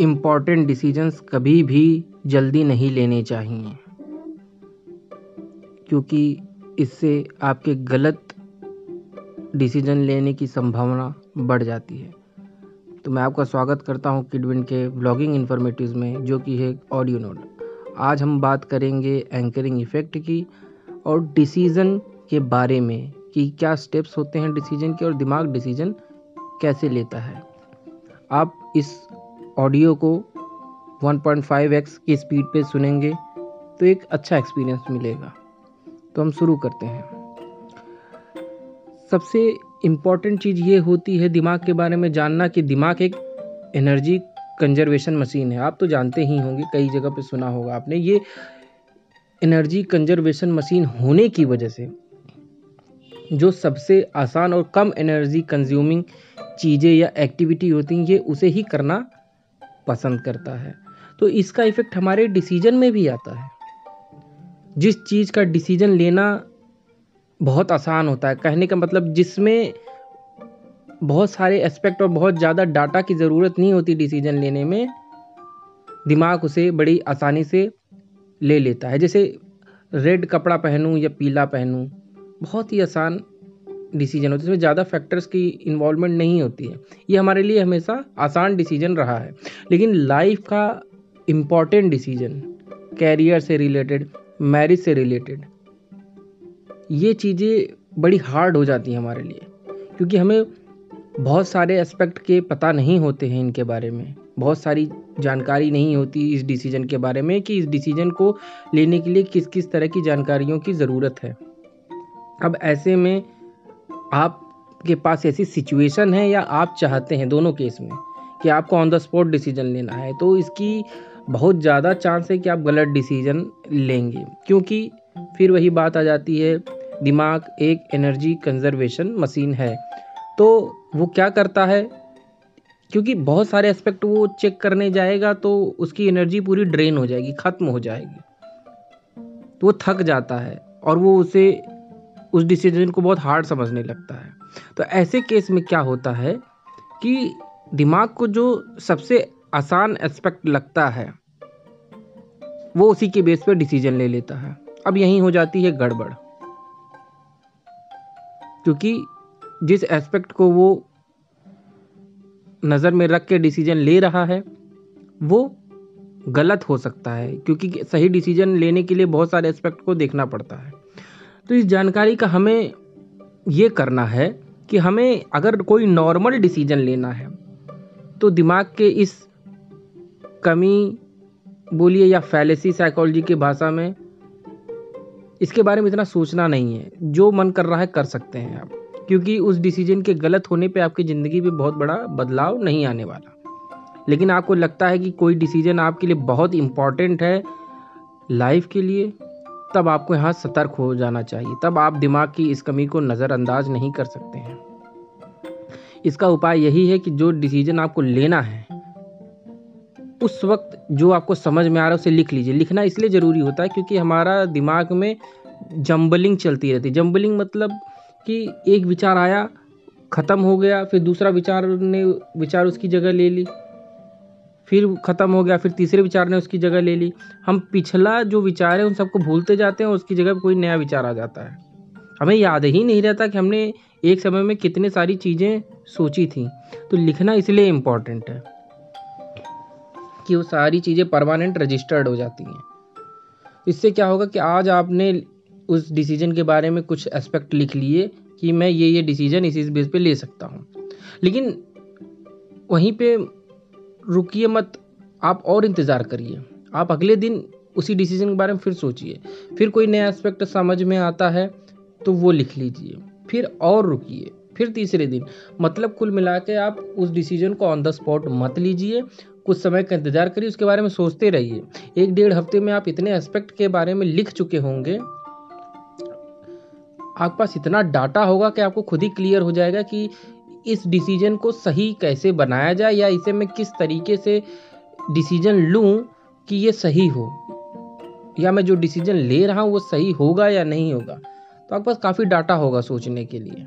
Important decisions कभी भी जल्दी नहीं लेने चाहिए। क्योंकि इससे आपके गलत डिसीज़न लेने की संभावना बढ़ जाती है। तो मैं आपका स्वागत करता हूँ किडविन के ब्लॉगिंग इन्फॉर्मेटिव में, जो कि है ऑडियो नोट आज हम बात करेंगे एंकरिंग इफ़ेक्ट की और डिसीज़न के बारे में, कि क्या स्टेप्स होते हैं डिसीज़न के और दिमाग डिसीज़न कैसे लेता है। आप इस ऑडियो को 1.5x की स्पीड पे सुनेंगे तो एक अच्छा एक्सपीरियंस मिलेगा। तो हम शुरू करते हैं। सबसे इंपॉर्टेंट चीज़ ये होती है दिमाग के बारे में जानना कि दिमाग एक एनर्जी कंजर्वेशन मशीन है। आप तो जानते ही होंगे, कई जगह पे सुना होगा आपने। ये एनर्जी कंजर्वेशन मशीन होने की वजह से जो सबसे आसान और कम एनर्जी कंज्यूमिंग चीज़ें या एक्टिविटी होती हैं, ये उसे ही करना पसंद करता है। तो इसका इफ़ेक्ट हमारे डिसीज़न में भी आता है। जिस चीज़ का डिसीज़न लेना बहुत आसान होता है। कहने का मतलब जिसमें बहुत सारे एस्पेक्ट और बहुत ज़्यादा डाटा की ज़रूरत नहीं होती डिसीज़न लेने में, दिमाग उसे बड़ी आसानी से ले लेता है। जैसे रेड कपड़ा पहनूं या पीला पहनूं, बहुत ही आसान डिसीज़न होता है। इसमें ज़्यादा फैक्टर्स की इन्वॉल्वमेंट नहीं होती है। ये हमारे लिए हमेशा आसान डिसीज़न रहा है। लेकिन लाइफ का इंपॉर्टेंट डिसीज़न कैरियर से रिलेटेड मैरिज से रिलेटेड ये चीज़ें बड़ी हार्ड हो जाती हैं हमारे लिए। क्योंकि हमें बहुत सारे एस्पेक्ट के पता नहीं होते हैं इनके बारे में। बहुत सारी जानकारी नहीं होती इस डिसीज़न के बारे में कि इस डिसीज़न को लेने के लिए किस किस तरह की जानकारियों की ज़रूरत है। अब ऐसे में आपके पास ऐसी सिचुएशन है या आप चाहते हैं दोनों केस में कि आपको ऑन द स्पॉट डिसीज़न लेना है तो इसकी बहुत ज़्यादा चांस है कि आप गलत डिसीज़न लेंगे। क्योंकि फिर वही बात आ जाती है, दिमाग एक एनर्जी कंजर्वेशन मशीन है। तो वो क्या करता है? क्योंकि बहुत सारे एस्पेक्ट वो चेक करने जाएगा तो उसकी एनर्जी पूरी ड्रेन हो जाएगी, ख़त्म हो जाएगी। तो वो थक जाता है और वो उसे उस डिसीज़न को बहुत हार्ड समझने लगता है। तो ऐसे केस में क्या होता है कि दिमाग को जो सबसे आसान एस्पेक्ट लगता है, वो उसी के बेस पर डिसीज़न ले लेता है। अब यहीं हो जाती है गड़बड़। क्योंकि जिस एस्पेक्ट को वो नज़र में रख के डिसीज़न ले रहा है, वो गलत हो सकता है। क्योंकि सही डिसीज़न लेने के लिए बहुत सारे एस्पेक्ट को देखना पड़ता है। तो इस जानकारी का हमें ये करना है कि हमें अगर कोई नॉर्मल डिसीज़न लेना है तो दिमाग के इस कमी बोलिए या फैलेसी साइकोलॉजी की भाषा में इसके बारे में इतना सोचना नहीं है। जो मन कर रहा है कर सकते हैं आप, क्योंकि उस डिसीज़न के गलत होने पे आपकी ज़िंदगी में बहुत बड़ा बदलाव नहीं आने वाला। लेकिन आपको लगता है कि कोई डिसीज़न आपके लिए बहुत इंपॉर्टेंट है लाइफ के लिए तब आपको यहाँ सतर्क हो जाना चाहिए। तब आप दिमाग की इस कमी को नज़रअंदाज नहीं कर सकते हैं। इसका उपाय यही है कि जो डिसीज़न आपको लेना है, उस वक्त जो आपको समझ में आ रहा है उसे लिख लीजिए। लिखना इसलिए ज़रूरी होता है क्योंकि हमारा दिमाग में जम्बलिंग चलती रहती है। जम्बलिंग मतलब कि एक विचार आया, ख़त्म हो गया, फिर दूसरा विचार ने, विचार उसकी जगह ले ली। फिर ख़त्म हो गया, फिर तीसरे विचार ने उसकी जगह ले ली। हम पिछला जो विचार है उन सबको भूलते जाते हैं उसकी जगह कोई नया विचार आ जाता है। हमें याद ही नहीं रहता कि हमने एक समय में कितने सारी चीज़ें सोची थी। तो लिखना इसलिए इंपॉर्टेंट है कि वो सारी चीज़ें परमानेंट रजिस्टर्ड हो जाती हैं। इससे क्या होगा कि आज आपने उस डिसीज़न के बारे में कुछ एस्पेक्ट लिख लिए कि मैं ये ये डिसीज़न इस बेस पे ले सकता हूँ। लेकिन वहीं पे रुकिए मत, आप और इंतज़ार करिए। आप अगले दिन उसी डिसीज़न के बारे में फिर सोचिए। फिर कोई नया एस्पेक्ट समझ में आता है तो वो लिख लीजिए। फिर और रुकिए। फिर तीसरे दिन मतलब कुल मिला के आप उस डिसीज़न को ऑन द स्पॉट मत लीजिए। कुछ समय का इंतज़ार करिए, उसके बारे में सोचते रहिए। एक डेढ़ हफ़्ते में आप इतने एस्पेक्ट के बारे में लिख चुके होंगे। आपके पास इतना डाटा होगा कि आपको खुद ही क्लियर हो जाएगा कि इस डिसीज़न को सही कैसे बनाया जाए या इसे मैं किस तरीके से डिसीज़न लूँ कि ये सही हो? या मैं जो डिसीज़न ले रहा हूँ वो सही होगा या नहीं होगा? तो आपके पास काफ़ी डाटा होगा सोचने के लिए।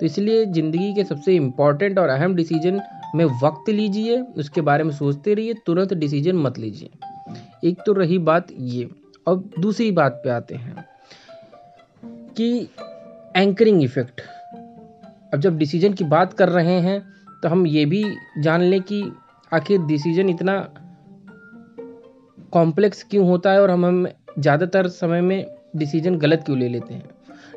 तो इसलिए ज़िंदगी के सबसे इंपॉर्टेंट और अहम डिसीज़न में वक्त लीजिए, उसके बारे में सोचते रहिए, तुरंत डिसीज़न मत लीजिए। एक तो रही बात ये, अब दूसरी बात पे आते हैं कि एंकरिंग इफ़ेक्ट अब जब डिसीज़न की बात कर रहे हैं तो हम ये भी जान लें कि आखिर डिसीज़न इतना कॉम्प्लेक्स क्यों होता है और हम हम ज़्यादातर समय में डिसीज़न गलत क्यों ले लेते हैं?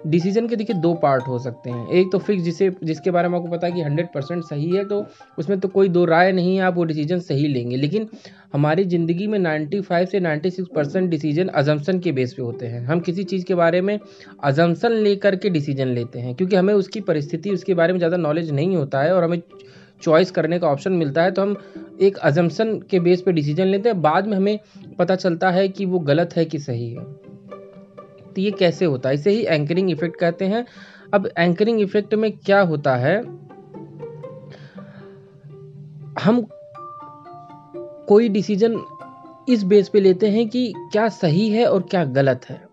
डिसीज़न के देखिए दो पार्ट हो सकते हैं। एक तो फिक्स जिसे, जिसके बारे में आपको पता है कि हंड्रेड परसेंट सही है तो उसमें तो कोई दो राय नहीं है, आप वो डिसीज़न सही लेंगे। लेकिन हमारी ज़िंदगी में 95 से 96 परसेंट डिसीज़न अजम्पन के बेस पे होते हैं। हम किसी चीज़ के बारे में अजम्पन लेकर के डिसीज़न लेते हैं, क्योंकि हमें उसकी परिस्थिति, उसके बारे में ज़्यादा नॉलेज नहीं होता है, और हमें चॉइस करने का ऑप्शन मिलता है तो हम एक अजम्पन के बेस पे डिसीज़न लेते हैं। बाद में हमें पता चलता है कि वो गलत है कि सही है। तो ये कैसे होता है? इसे ही एंकरिंग इफ़ेक्ट कहते हैं। अब एंकरिंग इफ़ेक्ट में क्या होता है? हम कोई डिसीज़न इस बेस पे लेते हैं कि क्या सही है और क्या गलत है।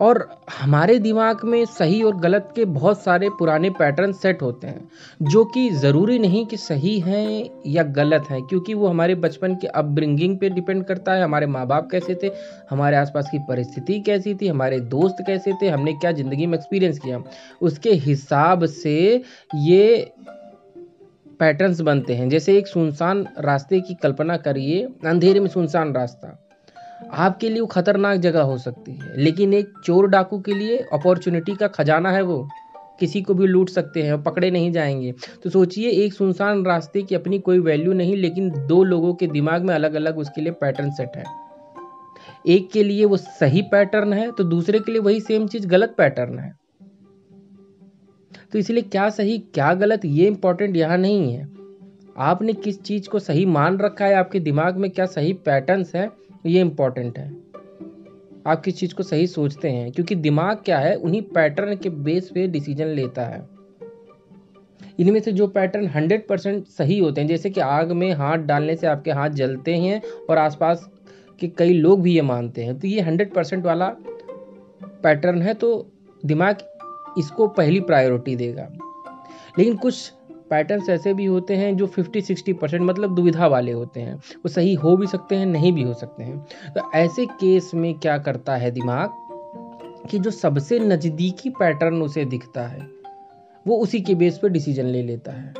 और हमारे दिमाग में सही और गलत के बहुत सारे पुराने पैटर्न सेट होते हैं, जो कि ज़रूरी नहीं कि सही हैं या गलत हैं, क्योंकि वो हमारे बचपन के अपब्रिंगिंग पे डिपेंड करता है, हमारे माँ बाप कैसे थे, हमारे आसपास की परिस्थिति कैसी थी, हमारे दोस्त कैसे थे, हमने क्या ज़िंदगी में एक्सपीरियंस किया। उसके हिसाब से ये पैटर्न्स बनते हैं। जैसे एक सुनसान रास्ते की कल्पना करिए, अंधेरे में सुनसान रास्ता। आपके लिए वो खतरनाक जगह हो सकती है, लेकिन एक चोर डाकू के लिए अपॉर्चुनिटी का खजाना है वो। किसी को भी लूट सकते हैं पकड़े नहीं जाएँगे। तो सोचिए, एक सुनसान रास्ते की अपनी कोई वैल्यू नहीं, लेकिन दो लोगों के दिमाग में अलग अलग उसके लिए पैटर्न सेट है। एक के लिए वो सही पैटर्न है तो दूसरे के लिए वही सेम चीज़, गलत पैटर्न है। तो इसलिए क्या सही, क्या गलत, ये इंपॉर्टेंट यहाँ नहीं है। आपने किस चीज़ को सही मान रखा है, आपके दिमाग में क्या सही पैटर्न्स है ये इंपॉर्टेंट है। आप किस चीज़ को सही सोचते हैं? क्योंकि दिमाग क्या है? उन्हीं पैटर्न के बेस पे डिसीज़न लेता है। इनमें से जो पैटर्न 100 परसेंट सही होते हैं, जैसे कि आग में हाथ डालने से आपके हाथ जलते हैं और आसपास के कई लोग भी ये मानते हैं। तो ये 100 परसेंट वाला पैटर्न है तो दिमाग इसको पहली प्रायोरिटी देगा। लेकिन कुछ पैटर्न्स ऐसे भी होते हैं जो 50-60 परसेंट मतलब दुविधा वाले होते हैं। वो सही हो भी सकते हैं, नहीं भी हो सकते हैं। तो ऐसे केस में क्या करता है दिमाग? कि जो सबसे नज़दीकी पैटर्न उसे दिखता है, वो उसी के बेस पर डिसीज़न ले लेता है।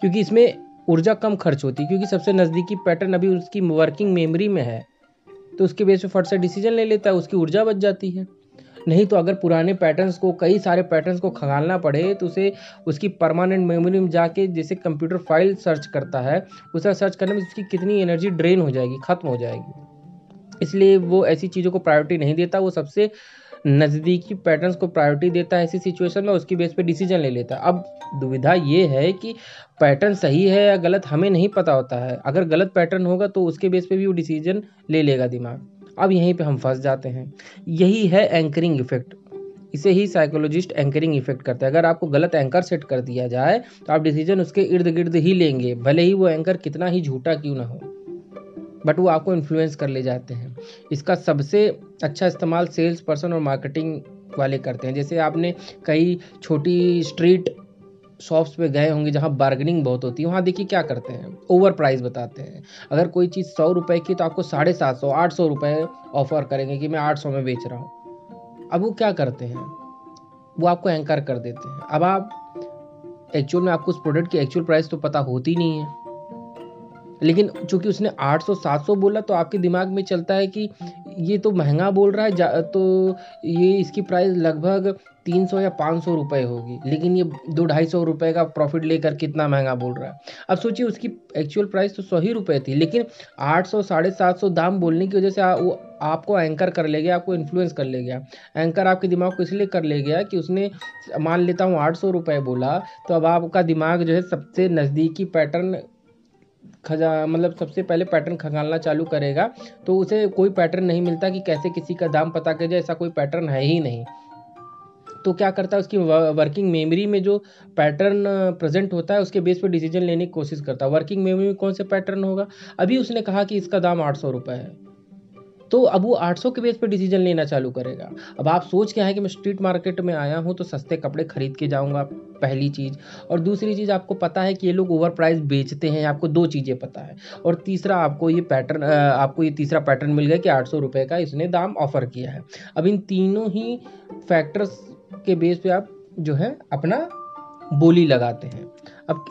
क्योंकि इसमें ऊर्जा कम खर्च होती है, क्योंकि सबसे नज़दीकी पैटर्न अभी उसकी वर्किंग मेमोरी में है तो उसके बेस पर फट से डिसीज़न ले लेता है, उसकी ऊर्जा बच जाती है। नहीं तो अगर पुराने पैटर्न्स को, कई सारे पैटर्न्स को खंगालना पड़े तो उसे उसकी परमानेंट मेमोरी में जाके जैसे कंप्यूटर फ़ाइल सर्च करता है, उसे सर्च करने में उसकी कितनी एनर्जी ड्रेन हो जाएगी, ख़त्म हो जाएगी। इसलिए वो ऐसी चीज़ों को प्रायोरिटी नहीं देता, वो सबसे नज़दीकी पैटर्न्स को प्रायोरिटी देता है ऐसी सिचुएशन में, उसकी बेस पे डिसीज़न ले लेता है। अब दुविधा ये है कि पैटर्न सही है या गलत, हमें नहीं पता होता है। अगर गलत पैटर्न होगा तो उसके बेस पे भी वो डिसीज़न ले लेगा दिमाग। अब यहीं पे हम फंस जाते हैं। यही है एंकरिंग इफ़ेक्ट इसे ही साइकोलॉजिस्ट एंकरिंग इफ़ेक्ट करते हैं। अगर आपको गलत एंकर सेट कर दिया जाए तो आप डिसीज़न उसके इर्द गिर्द ही लेंगे। भले ही वो एंकर कितना ही झूठा क्यों ना हो। बट वो आपको इन्फ्लुएंस कर ले जाते हैं। इसका सबसे अच्छा इस्तेमाल सेल्स पर्सन और मार्केटिंग वाले करते हैं। जैसे आपने कई छोटी स्ट्रीट शॉप्स पे गए होंगे जहाँ बार्गेनिंग बहुत होती है, वहाँ देखिए क्या करते हैं ओवर प्राइस बताते हैं। अगर कोई चीज़ सौ रुपये की तो आपको साढ़े सात सौ, आठ सौ रुपये ऑफ़र करेंगे कि मैं आठ सौ में बेच रहा हूँ। अब वो क्या करते हैं? वो आपको एंकर कर देते हैं। अब आप एक्चुअल में आपको उस प्रोडक्ट की एक्चुअल प्राइस तो पता होती नहीं है। लेकिन चूँकि उसने 800 700 बोला तो आपके दिमाग में चलता है कि ये तो महँगा बोल रहा है तो ये इसकी प्राइस लगभग 300 या 500 रुपए होगी। लेकिन ये दो ढाई सौ रुपये का प्रॉफिट लेकर कितना महँगा बोल रहा है। अब सोचिए उसकी एक्चुअल प्राइस तो सौ ही रुपये थी लेकिन 800 साढ़े सात सौ दाम बोलने की वजह से आ, वो आपको एंकर कर ले गया आपको इन्फ्लुएंस कर ले गया। एंकर आपके दिमाग को इसलिए कर ले गया कि उसने मान लेता हूँ आठ सौ रुपये बोला तो अब आपका दिमाग जो है सबसे नज़दीकी पैटर्न खजा मतलब सबसे पहले पैटर्न खंगालना चालू करेगा तो उसे कोई पैटर्न नहीं मिलता कि कैसे किसी का दाम पता कर जाए, ऐसा कोई पैटर्न है ही नहीं। तो क्या करता है, उसकी वर्किंग मेमोरी में जो पैटर्न प्रेजेंट होता है, उसके बेस पर डिसीज़न लेने की कोशिश करता है। वर्किंग मेमोरी में कौन सा पैटर्न होगा? अभी उसने कहा कि इसका दाम आठ सौ रुपये है। तो अब वो 800 के बेस पे डिसीज़न लेना चालू करेगा। अब आप सोच के आए कि मैं स्ट्रीट मार्केट में आया हूँ तो सस्ते कपड़े खरीद के जाऊँगा, पहली चीज़। और दूसरी चीज़, आपको पता है कि ये लोग ओवर प्राइस बेचते हैं, आपको दो चीज़ें पता है। और तीसरा, आपको ये पैटर्न आपको ये तीसरा पैटर्न मिल गया कि आठ सौ का इसने दाम ऑफ़र किया है। अब इन तीनों ही फैक्टर्स के बेस पे आप जो है अपना बोली लगाते हैं। अब